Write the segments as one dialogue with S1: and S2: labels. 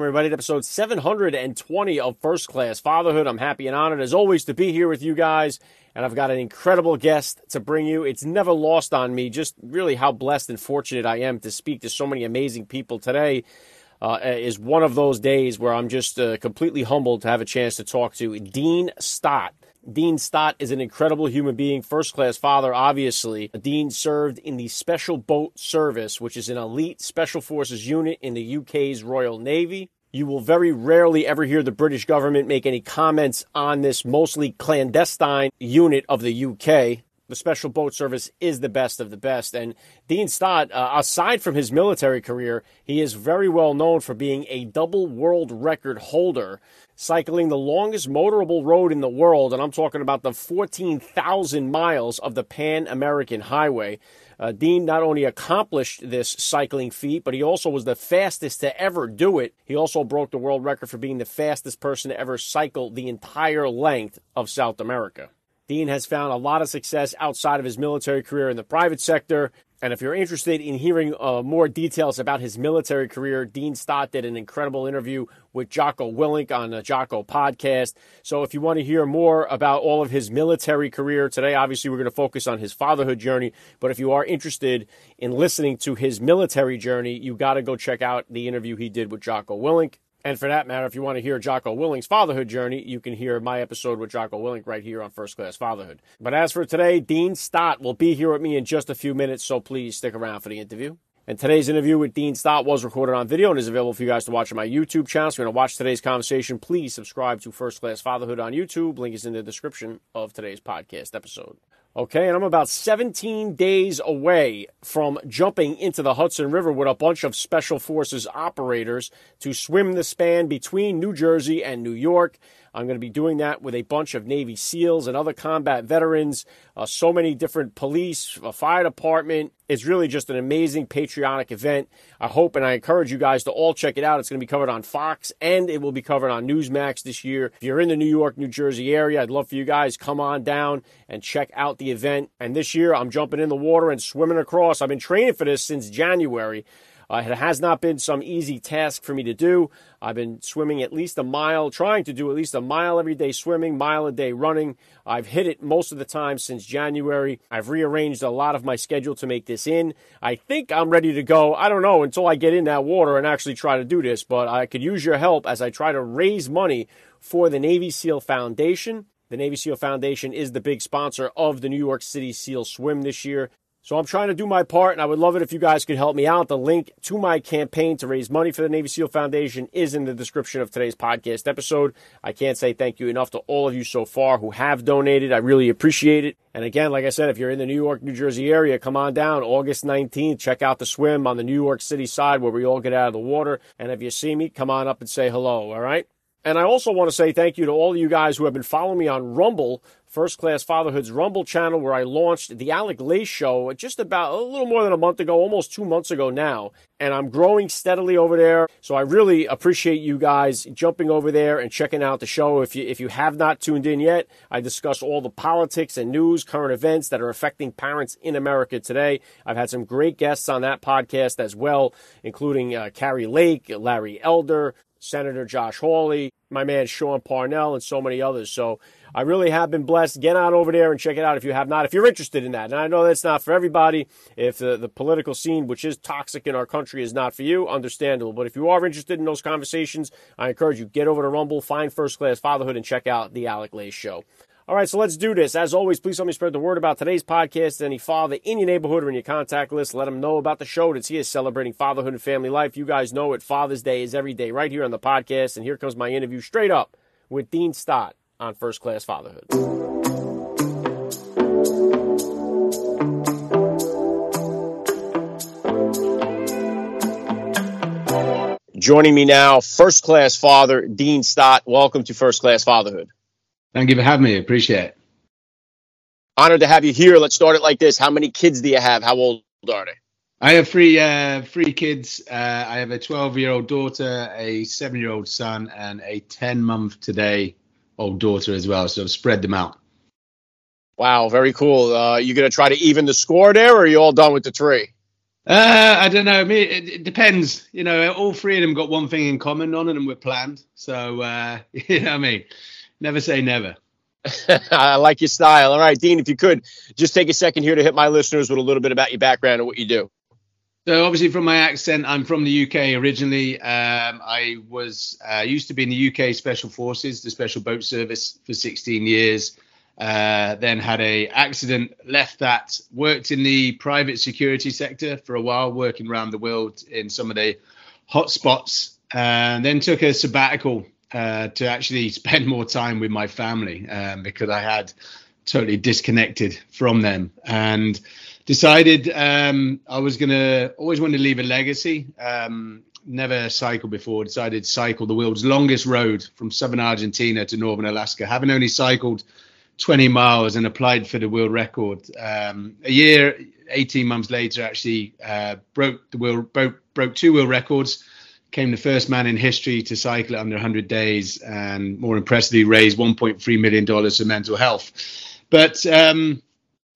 S1: Welcome, everybody, to episode 720 of First Class Fatherhood. I'm happy and honored, as always, to be here with you guys. And I've got an incredible guest to bring you. It's never lost on me just really how blessed and fortunate I am to speak to so many amazing people today. Uh, is one of those days where I'm just uh, completely humbled to have a chance to talk to Dean Stott. Dean Stott is an incredible human being, first class father, obviously. Dean served in the Special Boat Service, which is an elite special forces unit in the UK's Royal Navy. You will very rarely ever hear the British government make any comments on this mostly clandestine unit of the UK. The Special Boat Service is the best of the best. And Dean Stott, uh, aside from his military career, he is very well known for being a double world record holder cycling the longest motorable road in the world, and I'm talking about the 14,000 miles of the Pan American Highway. Uh, Dean not only accomplished this cycling feat, but he also was the fastest to ever do it. He also broke the world record for being the fastest person to ever cycle the entire length of South America. Dean has found a lot of success outside of his military career in the private sector. And if you're interested in hearing uh, more details about his military career, Dean Stott did an incredible interview with Jocko Willink on the Jocko podcast. So if you want to hear more about all of his military career today, obviously we're going to focus on his fatherhood journey. But if you are interested in listening to his military journey, you got to go check out the interview he did with Jocko Willink. And for that matter, if you want to hear Jocko Willink's fatherhood journey, you can hear my episode with Jocko Willing right here on First Class Fatherhood. But as for today, Dean Stott will be here with me in just a few minutes, so please stick around for the interview. And today's interview with Dean Stott was recorded on video and is available for you guys to watch on my YouTube channel. So if you're going to watch today's conversation, please subscribe to First Class Fatherhood on YouTube. Link is in the description of today's podcast episode. Okay, and I'm about 17 days away from jumping into the Hudson River with a bunch of Special Forces operators to swim the span between New Jersey and New York. I'm going to be doing that with a bunch of Navy SEALs and other combat veterans, uh, so many different police, a fire department. It's really just an amazing patriotic event. I hope and I encourage you guys to all check it out. It's going to be covered on Fox and it will be covered on Newsmax this year. If you're in the New York, New Jersey area, I'd love for you guys come on down and check out the event. And this year, I'm jumping in the water and swimming across. I've been training for this since January. Uh, it has not been some easy task for me to do. I've been swimming at least a mile, trying to do at least a mile every day swimming, mile a day running. I've hit it most of the time since January. I've rearranged a lot of my schedule to make this in. I think I'm ready to go. I don't know until I get in that water and actually try to do this, but I could use your help as I try to raise money for the Navy SEAL Foundation. The Navy SEAL Foundation is the big sponsor of the New York City SEAL Swim this year. So I'm trying to do my part, and I would love it if you guys could help me out. The link to my campaign to raise money for the Navy SEAL Foundation is in the description of today's podcast episode. I can't say thank you enough to all of you so far who have donated. I really appreciate it. And again, like I said, if you're in the New York, New Jersey area, come on down August 19th. Check out the swim on the New York City side where we all get out of the water. And if you see me, come on up and say hello, all right? And I also want to say thank you to all of you guys who have been following me on Rumble, First Class Fatherhood's Rumble channel, where I launched the Alec Lace Show just about a little more than a month ago, almost two months ago now. And I'm growing steadily over there. So I really appreciate you guys jumping over there and checking out the show. If you, if you have not tuned in yet, I discuss all the politics and news, current events that are affecting parents in America today. I've had some great guests on that podcast as well, including uh, Kari Lake, Larry Elder, Senator Josh Hawley, my man Sean Parnell, and so many others. So I really have been blessed. Get on over there and check it out if you have not, if you're interested in that. And I know that's not for everybody. If the, the political scene, which is toxic in our country, is not for you, understandable. But if you are interested in those conversations, I encourage you get over to Rumble, find First Class Fatherhood, and check out the Alec Lace Show. All right, so let's do this. As always, please help me spread the word about today's podcast any father in your neighborhood or in your contact list. Let them know about the show that's here celebrating fatherhood and family life. You guys know it. Father's Day is every day right here on the podcast. And here comes my interview straight up with Dean Stott on First Class Fatherhood. Joining me now, first class father, Dean Stott. Welcome to First Class Fatherhood.
S2: Thank you for having me. Appreciate it.
S1: Honored to have you here. Let's start it like this. How many kids do you have? How old are they?
S2: I have three uh, three kids. Uh, I have a 12 year old daughter, a seven year old son, and a 10 month today old daughter as well. So I've spread them out.
S1: Wow, very cool. Uh, you gonna try to even the score there, or are you all done with the three?
S2: Uh, I don't know. I mean, it, it, depends. You know, all three of them got one thing in common. None of them were planned. So uh, you know, what I mean, never say never.
S1: I like your style. All right, Dean, if you could just take a second here to hit my listeners with a little bit about your background and what you do.
S2: So obviously, from my accent, I'm from the UK originally. Um, I was uh, used to be in the UK Special Forces, the Special Boat Service, for 16 years. Uh, then had a accident, left that, worked in the private security sector for a while, working around the world in some of the hotspots, and then took a sabbatical uh, to actually spend more time with my family um, because I had totally disconnected from them and decided um, I was gonna always wanted to leave a legacy. Um, never cycled before. Decided to cycle the world's longest road from southern Argentina to northern Alaska. Having only cycled 20 miles and applied for the world record. Um, a year, 18 months later, actually uh, broke the world broke, broke two world records. Came the first man in history to cycle under 100 days, and more impressively, raised 1.3 million dollars for mental health. But um,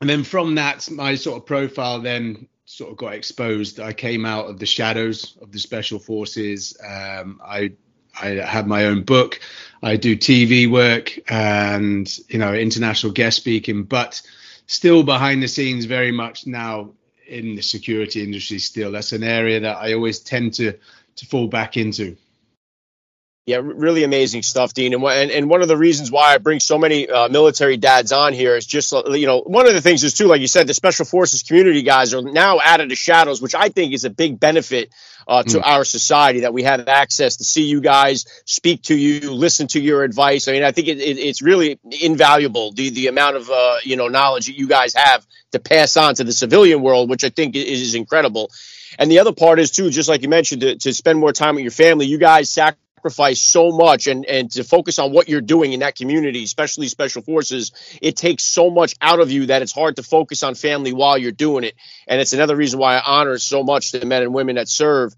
S2: and then from that, my sort of profile then sort of got exposed. I came out of the shadows of the special forces. Um, I I have my own book. I do TV work and you know international guest speaking, but still behind the scenes, very much now in the security industry. Still, that's an area that I always tend to to fall back into.
S1: Yeah, really amazing stuff, Dean. And, and, and one of the reasons why I bring so many uh, military dads on here is just, uh, you know, one of the things is too, like you said, the special forces community guys are now out of the shadows, which I think is a big benefit uh, to mm. our society that we have access to see you guys, speak to you, listen to your advice. I mean, I think it, it, it's really invaluable the the amount of uh, you know knowledge that you guys have to pass on to the civilian world, which I think is, is incredible. And the other part is too, just like you mentioned, to, to spend more time with your family. You guys sacrifice so much and and to focus on what you're doing in that community especially special forces it takes so much out of you that it's hard to focus on family while you're doing it. And it's another reason why i honor so much the men and women that serve.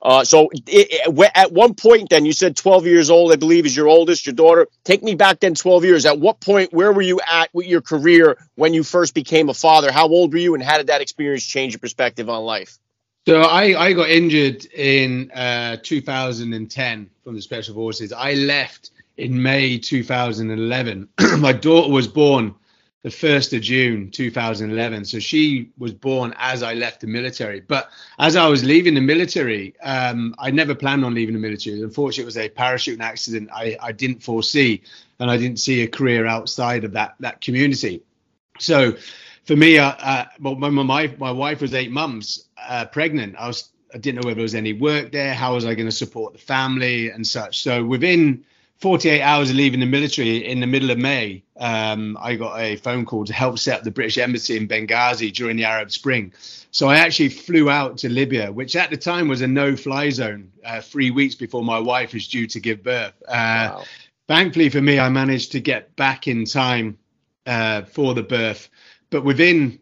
S1: Uh, so it, it, at one point then you said 12 years old i believe is your oldest your daughter. Take me back then 12 years. At what point where were you at with your career when you first became a father? How old were you and how did that experience change your perspective on life
S2: so I, I got injured in uh, 2010 from the Special Forces. I left in May 2011. My daughter was born the 1st of June 2011. So she was born as I left the military. But as I was leaving the military, um, I never planned on leaving the military. Unfortunately, it was a parachuting accident I, I didn't foresee, and I didn't see a career outside of that, that community. So for me, uh, uh, well, when my, my wife was eight months uh, pregnant, I was I didn't know whether there was any work there. How was I going to support the family and such? So within 48 hours of leaving the military in the middle of May, um, I got a phone call to help set up the British embassy in Benghazi during the Arab Spring. So I actually flew out to Libya, which at the time was a no-fly zone, uh, three weeks before my wife was due to give birth. Uh, wow. Thankfully for me, I managed to get back in time uh, for the birth. But within,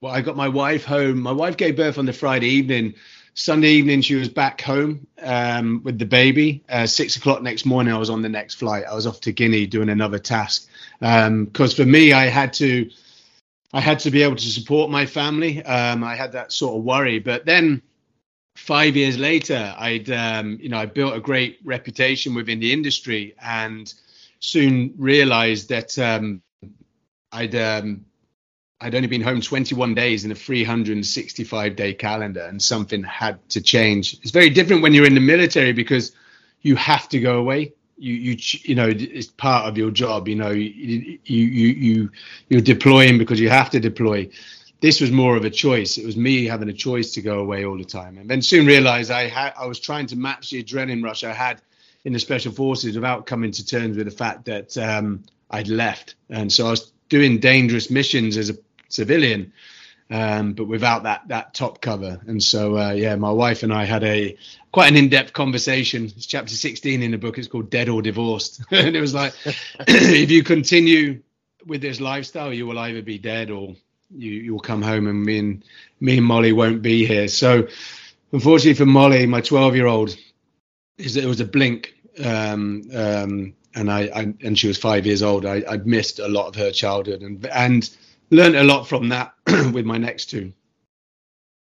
S2: well, I got my wife home. My wife gave birth on the Friday evening. Sunday evening, she was back home um, with the baby. Uh, six o'clock next morning, I was on the next flight. I was off to Guinea doing another task. Because um, for me, I had to, I had to be able to support my family. Um, I had that sort of worry. But then, five years later, I'd, um, you know, I built a great reputation within the industry, and soon realized that um, I'd um, I'd only been home 21 days in a 365 day calendar, and something had to change. It's very different when you're in the military because you have to go away. You you you know it's part of your job. You know you you you you're deploying because you have to deploy. This was more of a choice. It was me having a choice to go away all the time, and then soon realized I had I was trying to match the adrenaline rush I had in the special forces without coming to terms with the fact that um, I'd left, and so I was doing dangerous missions as a civilian, um, but without that that top cover. And so, uh, yeah, my wife and I had a quite an in-depth conversation. It's chapter 16 in the book. It's called "Dead or Divorced," and it was like, if you continue with this lifestyle, you will either be dead or you you'll come home and me and me and Molly won't be here. So unfortunately for Molly, my 12 year old, is it was a blink. Um, um, and I, I, and she was five years old. I, I missed a lot of her childhood and and learned a lot from that with my next two.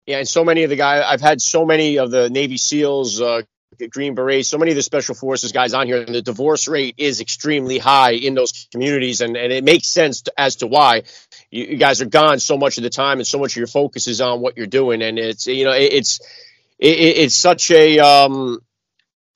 S1: Yeah, and so many of the guys I've had so many of the Navy SEALs, uh, Green Berets, so many of the Special Forces guys on here, and the divorce rate is extremely high in those communities, and, and it makes sense to, as to why you, you, guys are gone so much of the time, and so much of your focus is on what you're doing, and it's you know it, it's it, it's such a um,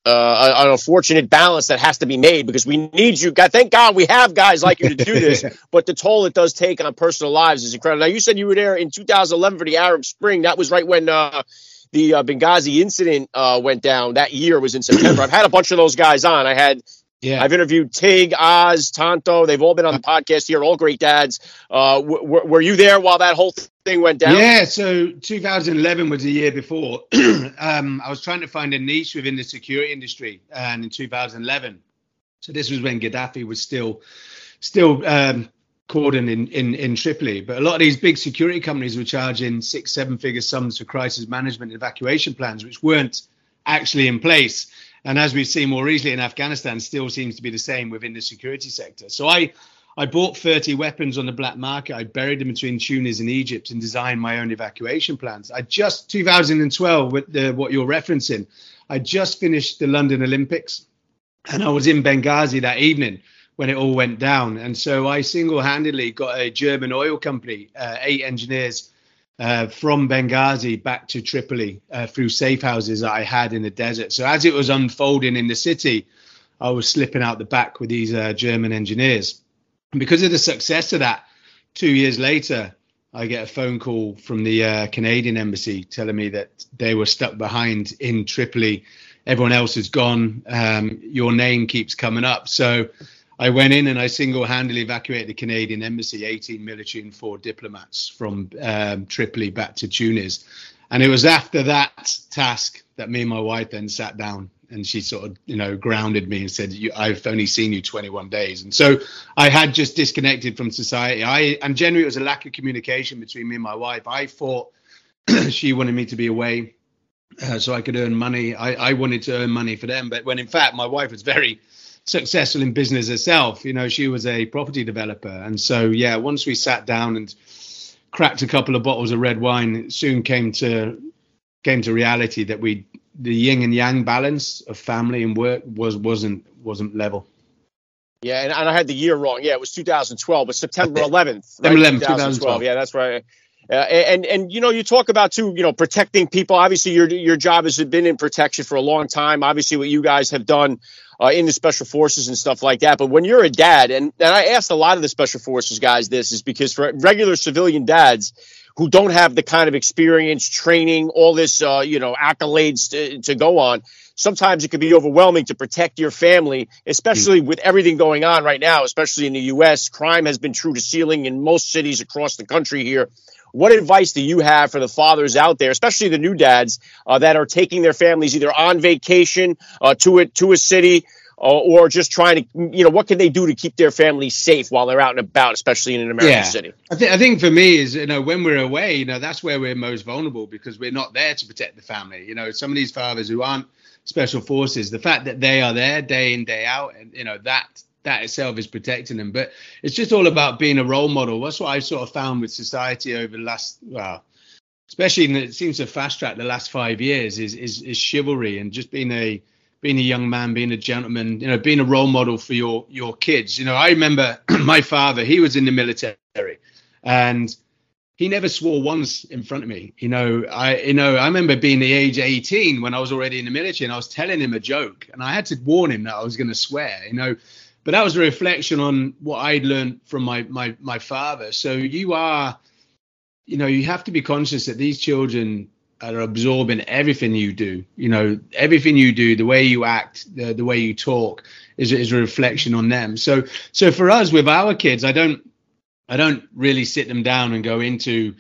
S1: uh, an unfortunate balance that has to be made because we need you. God, thank God we have guys like you to do this, but the toll it does take on personal lives is incredible. Now, you said you were there in 2011 for the Arab Spring. That was right when uh, the uh, Benghazi incident uh, went down. That year was in September. I've had a bunch of those guys on. I had yeah. I've interviewed Tig, Oz, Tanto. They've all been on the podcast here, all great dads. Uh, w- w- were you there while that whole thing went down?
S2: Yeah, so 2011 was the year before. um, I was trying to find a niche within the security industry, and in 2011, so this was when Gaddafi was still still um, cordon in, in, in Tripoli. But a lot of these big security companies were charging six, seven figure sums for crisis management and evacuation plans, which weren't actually in place. And as we've seen more recently in Afghanistan, still seems to be the same within the security sector. So I, I bought 30 weapons on the black market. I buried them between Tunis and Egypt and designed my own evacuation plans. I just 2012 with the, what you're referencing. I just finished the London Olympics, and I was in Benghazi that evening when it all went down. And so I single-handedly got a German oil company, uh, eight engineers uh, from Benghazi back to Tripoli uh, through safe houses that I had in the desert. So as it was unfolding in the city, I was slipping out the back with these uh, German engineers. And because of the success of that, two years later, I get a phone call from the uh, Canadian embassy telling me that they were stuck behind in Tripoli. Everyone else is gone. Um, your name keeps coming up. So I went in and I single-handedly evacuated the Canadian embassy, 18 military and four diplomats from um, Tripoli back to Tunis. And it was after that task that me and my wife then sat down and she sort of, you know, grounded me and said, "I've only seen you 21 days." And so I had just disconnected from society. I and generally it was a lack of communication between me and my wife. I thought she wanted me to be away uh, so I could earn money. I, I wanted to earn money for them, but when in fact my wife was very successful in business herself. You know, she was a property developer, and so yeah, once we sat down and cracked a couple of bottles of red wine, it soon came to came to reality that we the yin and yang balance of family and work was wasn't wasn't level.
S1: Yeah, and, and I had the year wrong. Yeah, it was 2012, but September 11th.
S2: Right? September 11th, 2012. 2012.
S1: Yeah, that's right. Uh, and and you know you talk about too you know protecting people obviously your your job has been in protection for a long time obviously what you guys have done uh, in the special forces and stuff like that but when you're a dad and, and i asked a lot of the special forces guys this is because for regular civilian dads who don't have the kind of experience training all this uh, you know accolades to, to go on sometimes it can be overwhelming to protect your family, especially with everything going on right now, especially in the U.S. Crime has been true to ceiling in most cities across the country here. What advice do you have for the fathers out there, especially the new dads uh, that are taking their families either on vacation uh, to a to a city? Uh, or just trying to, you know, what can they do to keep their families safe while they're out and about, especially in an American yeah. city?
S2: I think I think for me is you know when we're away, you know, that's where we're most vulnerable because we're not there to protect the family. You know, some of these fathers who aren't special forces, the fact that they are there day in day out, and you know that that itself is protecting them. But it's just all about being a role model. That's what I've sort of found with society over the last, well, especially in, it seems to fast track the last five years is, is is chivalry and just being a being a young man, being a gentleman, you know, being a role model for your your kids. You know, I remember my father; he was in the military, and he never swore once in front of me. You know, I you know I remember being the age 18 when I was already in the military, and I was telling him a joke, and I had to warn him that I was going to swear. You know, but that was a reflection on what I'd learned from my my my father. So you are, you know, you have to be conscious that these children are absorbing everything you do. You know, everything you do, the way you act, the the way you talk, is is a reflection on them. So so for us with our kids, I don't I don't really sit them down and go into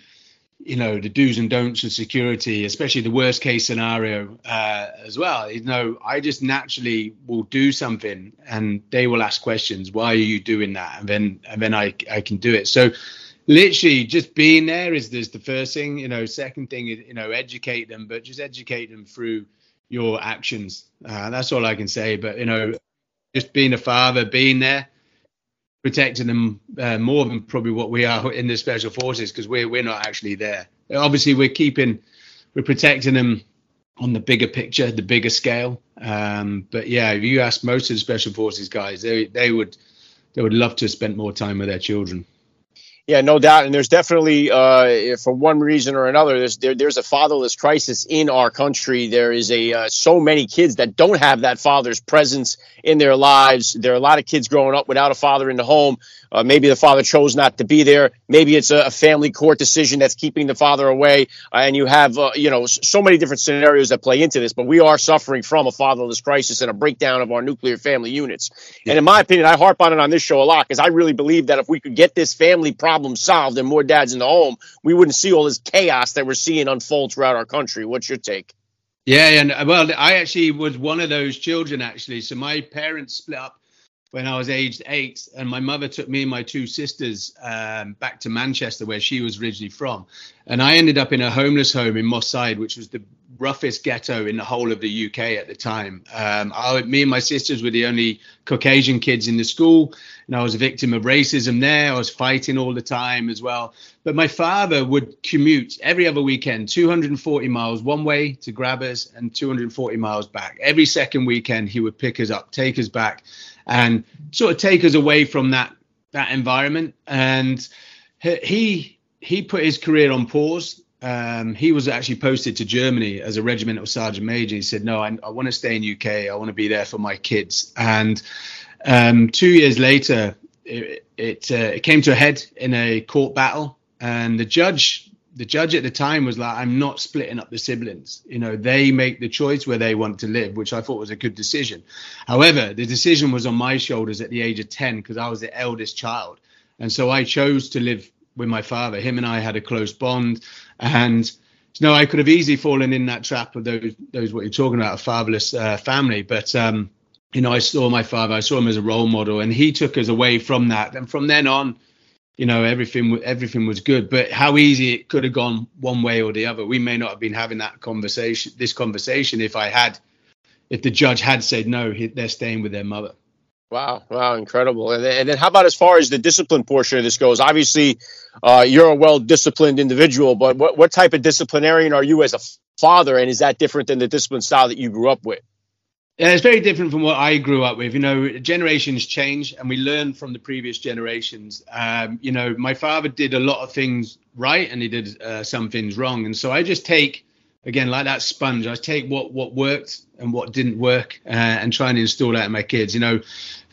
S2: you know the do's and don'ts of security, especially the worst case scenario uh, as well. You know, I just naturally will do something, and they will ask questions. Why are you doing that? And then and then I I can do it. So literally just being there is this the first thing. You know, second thing is you know educate them, but just educate them through your actions. Uh, that's all I can say. But you know, just being a father, being there protecting them uh, more than probably what we are in the special forces because we're we're not actually there. Obviously, we're keeping we're protecting them on the bigger picture, the bigger scale. Um, but yeah, if you ask most of the special forces guys, they they would they would love to spend more time with their children.
S1: Yeah, no doubt. And there's definitely, uh, for one reason or another, there's there, there's a fatherless crisis in our country. There is a uh, so many kids that don't have that father's presence in their lives. There are a lot of kids growing up without a father in the home. Uh, maybe the father chose not to be there. Maybe it's a, a family court decision that's keeping the father away. Uh, and you have, uh, you know, so many different scenarios that play into this. But we are suffering from a fatherless crisis and a breakdown of our nuclear family units. Yeah. And in my opinion, I harp on it on this show a lot because I really believe that if we could get this family problem solved and more dads in the home, we wouldn't see all this chaos that we're seeing unfold throughout our country. What's your take?
S2: Yeah, and well, I actually was one of those children actually. So my parents split up when I was aged eight, and my mother took me and my two sisters um, back to Manchester, where she was originally from. And I ended up in a homeless home in Moss Side, which was the roughest ghetto in the whole of the UK at the time. Um, I, me and my sisters were the only Caucasian kids in the school, and I was a victim of racism there. I was fighting all the time as well. But my father would commute every other weekend, 240 miles one way to grab us, and 240 miles back. Every second weekend, he would pick us up, take us back, and sort of take us away from that that environment. And he he put his career on pause um, he was actually posted to Germany as a regimental sergeant major. He said, "No, I, I want to stay in UK. I want to be there for my kids." And um, two years later, it it, uh, it, came to a head in a court battle, and the judge the judge at the time was like, "I'm not splitting up the siblings. You know, they make the choice where they want to live," which I thought was a good decision. However, the decision was on my shoulders at the age of ten because I was the eldest child, and so I chose to live with my father. Him and I had a close bond, and you know I could have easily fallen in that trap of those those what you're talking about a fatherless uh, family. But um, you know I saw my father, I saw him as a role model, and he took us away from that. And from then on, you know everything everything was good. But how easy it could have gone one way or the other. We may not have been having that conversation, this conversation, if I had, if the judge had said no, they're staying with their mother.
S1: Wow, wow, incredible. And then, and then, how about as far as the discipline portion of this goes? Obviously, uh, you're a well disciplined individual, but what, what type of disciplinarian are you as a father? And is that different than the discipline style that you grew up with?
S2: Yeah, it's very different from what I grew up with. You know, generations change and we learn from the previous generations. Um, you know, my father did a lot of things right and he did uh, some things wrong. And so I just take, again, like that sponge, I take what, what worked and what didn't work uh, and try and install that in my kids. You know,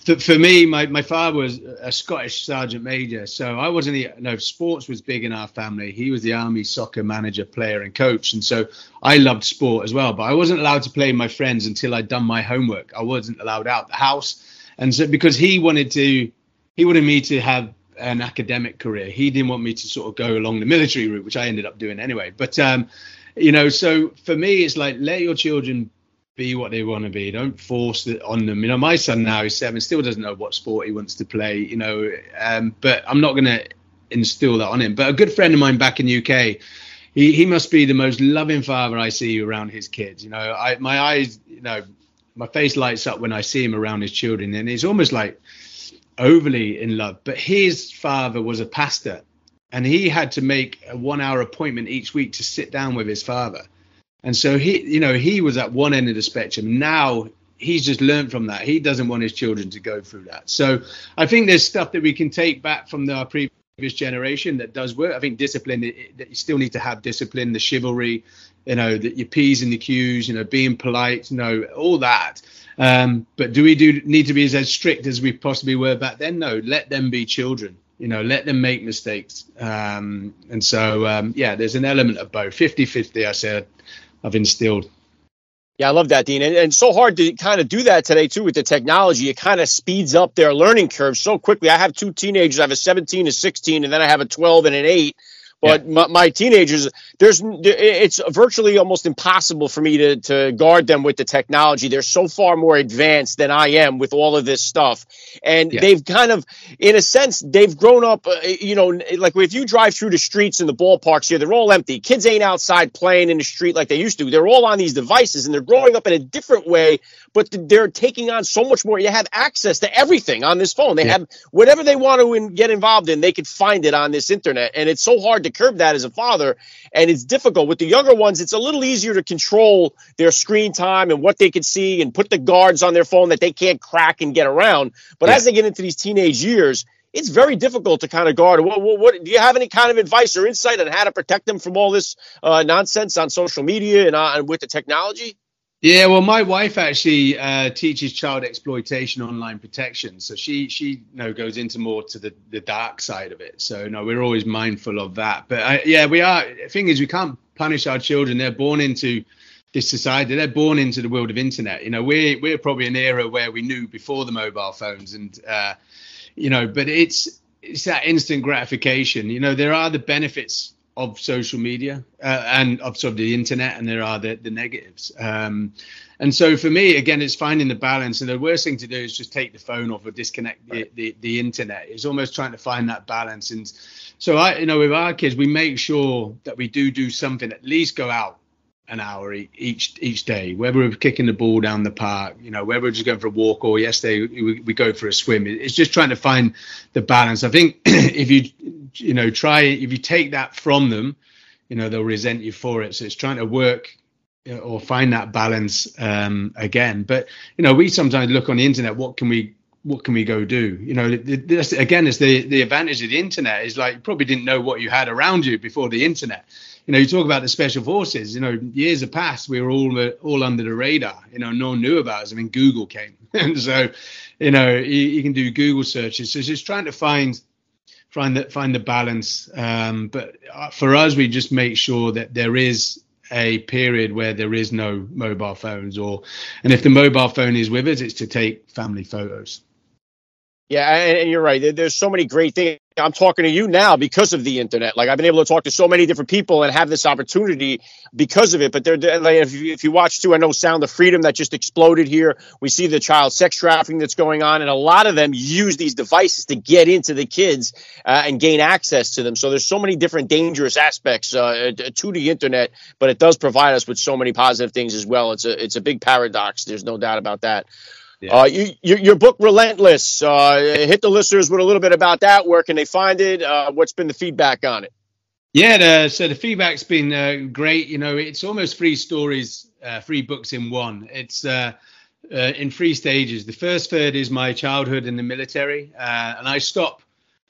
S2: for me, my, my father was a Scottish sergeant major, so I wasn't. The, no, sports was big in our family. He was the army soccer manager, player, and coach, and so I loved sport as well. But I wasn't allowed to play with my friends until I'd done my homework. I wasn't allowed out the house, and so because he wanted to, he wanted me to have an academic career. He didn't want me to sort of go along the military route, which I ended up doing anyway. But um, you know, so for me, it's like let your children be what they want to be. Don't force it on them. You know, my son now is seven, still doesn't know what sport he wants to play. You know, um, but I'm not going to instill that on him. But a good friend of mine back in UK, he he must be the most loving father I see around his kids. You know, I my eyes, you know, my face lights up when I see him around his children, and he's almost like overly in love. But his father was a pastor, and he had to make a one-hour appointment each week to sit down with his father and so he, you know, he was at one end of the spectrum. Now he's just learned from that. He doesn't want his children to go through that. So I think there's stuff that we can take back from our previous generation that does work. I think discipline, that you still need to have discipline, the chivalry, you know, that your P's and the Q's, you know, being polite, you know, all that. Um, but do we do need to be as, as strict as we possibly were back then? No, let them be children you know let them make mistakes um, and so um, yeah there's an element of both 50 50 i said I've instilled.
S1: Yeah, I love that, Dean. And, and so hard to kind of do that today, too, with the technology. It kind of speeds up their learning curve so quickly. I have two teenagers. I have a 17 and 16, and then I have a 12 and an 8. But yeah. my, my, teenagers, there's it's virtually almost impossible for me to to guard them with the technology. They're so far more advanced than I am with all of this stuff, and yeah. they've kind of, in a sense, they've grown up. Uh, you know, like if you drive through the streets in the ballparks here, they're all empty. Kids ain't outside playing in the street like they used to. They're all on these devices, and they're growing up in a different way. But they're taking on so much more. You have access to everything on this phone. They yeah. have whatever they want to in, get involved in. They can find it on this internet, and it's so hard to curb that as a father, and it's difficult. With the younger ones, it's a little easier to control their screen time and what they can see and put the guards on their phone that they can't crack and get around. But yeah. as they get into these teenage years, it's very difficult to kind of guard. What, what, what, do you have any kind of advice or insight on how to protect them from all this uh, nonsense on social media and, uh, and with the technology?
S2: Yeah, well, my wife actually uh, teaches child exploitation online protection, so she she you know goes into more to the, the dark side of it. So no, we're always mindful of that. But uh, yeah, we are. The thing is, we can't punish our children. They're born into this society. They're born into the world of internet. You know, we're we're probably an era where we knew before the mobile phones, and uh, you know, but it's it's that instant gratification. You know, there are the benefits of social media uh, and of sort of the internet, and there are the, the negatives. Um, and so for me, again, it's finding the balance. And the worst thing to do is just take the phone off or disconnect the, the, the internet. It's almost trying to find that balance. And so I, you know, with our kids, we make sure that we do do something, at least go out an hour each each day. Whether we're kicking the ball down the park, you know, whether we're just going for a walk, or yesterday we, we go for a swim. It's just trying to find the balance. I think if you you know try if you take that from them, you know they'll resent you for it. So it's trying to work or find that balance um, again. But you know, we sometimes look on the internet. What can we what can we go do? You know, this, again, is the the advantage of the internet is like you probably didn't know what you had around you before the internet you know, you talk about the special forces. You know, years have passed. We were all all under the radar. You know, no one knew about us. I mean, Google came, and so, you know, you, you can do Google searches. So it's just trying to find find the find the balance. Um, but uh, for us, we just make sure that there is a period where there is no mobile phones, or and if the mobile phone is with us, it's to take family photos.
S1: Yeah, and you're right. There's so many great things. I'm talking to you now because of the internet. Like I've been able to talk to so many different people and have this opportunity because of it. But like, if, you, if you watch too, I know Sound of Freedom that just exploded here. We see the child sex trafficking that's going on, and a lot of them use these devices to get into the kids uh, and gain access to them. So there's so many different dangerous aspects uh, to the internet, but it does provide us with so many positive things as well. It's a it's a big paradox. There's no doubt about that. Yeah. Uh, you, you, your book, Relentless, uh, hit the listeners with a little bit about that. Where can they find it? Uh, what's been the feedback on it?
S2: Yeah, the, so the feedback's been uh, great. You know, it's almost three stories, uh, three books in one. It's uh, in three stages. The first third is my childhood in the military, and I stop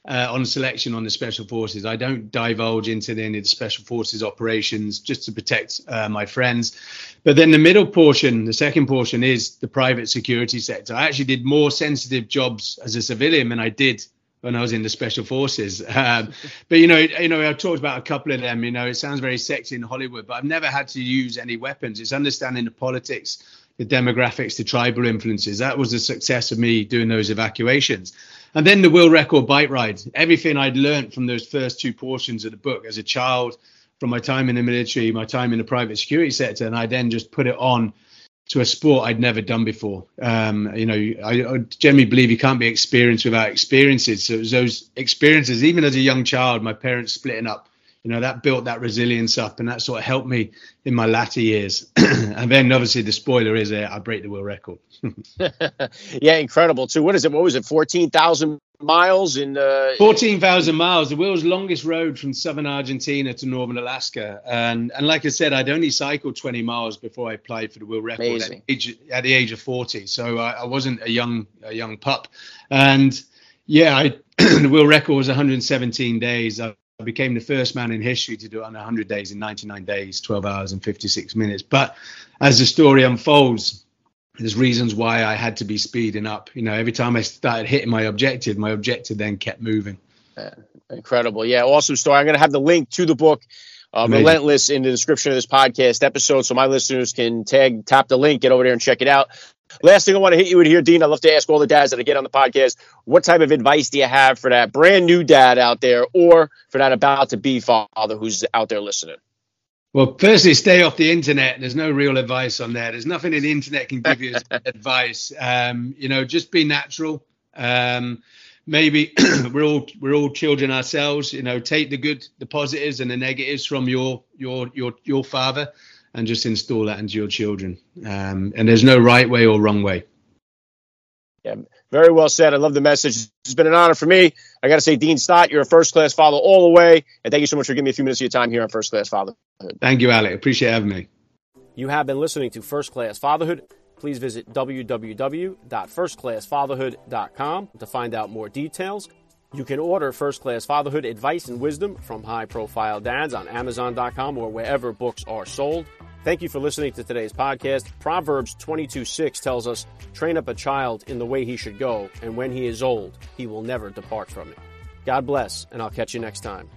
S2: uh, on selection on the special forces. I don't divulge into any of the special forces operations just to protect uh, my friends. But then the middle portion, the second portion, is the private security sector. I actually did more sensitive jobs as a civilian than I did when I was in the special forces. Um, but you know, you know, I've talked about a couple of them. You know, it sounds very sexy in Hollywood, but I've never had to use any weapons. It's understanding the politics, the demographics, the tribal influences. That was the success of me doing those evacuations. And then the world record bike ride. Everything I'd learned from those first two portions of the book as a child, from my time in the military, my time in the private security sector, and I then just put it on to a sport I'd never done before. Um, you know, I, I, generally believe you can't be experienced without experiences. So it was those experiences, even as a young child, my parents splitting up you know that built that resilience up and that sort of helped me in my latter years. And then obviously the spoiler is uh, i break the world record.
S1: Yeah incredible too. What is it what was it 14000 miles in uh
S2: 14000 miles the world's longest road from southern argentina to northern alaska. And and like i said i'd only cycled 20 miles before i applied for the world record at, age, at, the age of 40 so I, I wasn't a young a young pup. And yeah I, the world record was 117 days. I, I became the first man in history to do it on 100 days in 99 days, 12 hours and 56 minutes. But as the story unfolds, there's reasons why I had to be speeding up. You know, every time I started hitting my objective, my objective then kept moving.
S1: incredible. Yeah, awesome story. I'm going to have the link to the book. Uh, Relentless in the description of this podcast episode, so my listeners can tag tap the link, get over there and check it out. Last thing I want to hit you with here, Dean. I love to ask all the dads that I get on the podcast, what type of advice do you have for that brand new dad out there, or for that about to be father who's out there listening?
S2: Well, firstly, stay off the internet. There's no real advice on there. There's nothing in the internet can give you advice. Um, you know, just be natural. Um, maybe we're all we're all children ourselves. You know, take the good, the positives, and the negatives from your your your your father, and just install that into your children. Um, and there's no right way or wrong way.
S1: Yeah, very well said. I love the message. It's been an honor for me. I got to say, Dean Stott, you're a first class father all the way. And thank you so much for giving me a few minutes of your time here on First Class Fatherhood.
S2: Thank you, Alec. Appreciate having me.
S1: You have been listening to First Class Fatherhood. Please visit www.firstclassfatherhood.com to find out more details. You can order First Class Fatherhood advice and wisdom from high profile dads on Amazon.com or wherever books are sold. Thank you for listening to today's podcast. Proverbs 22 6 tells us, Train up a child in the way he should go, and when he is old, he will never depart from it. God bless, and I'll catch you next time.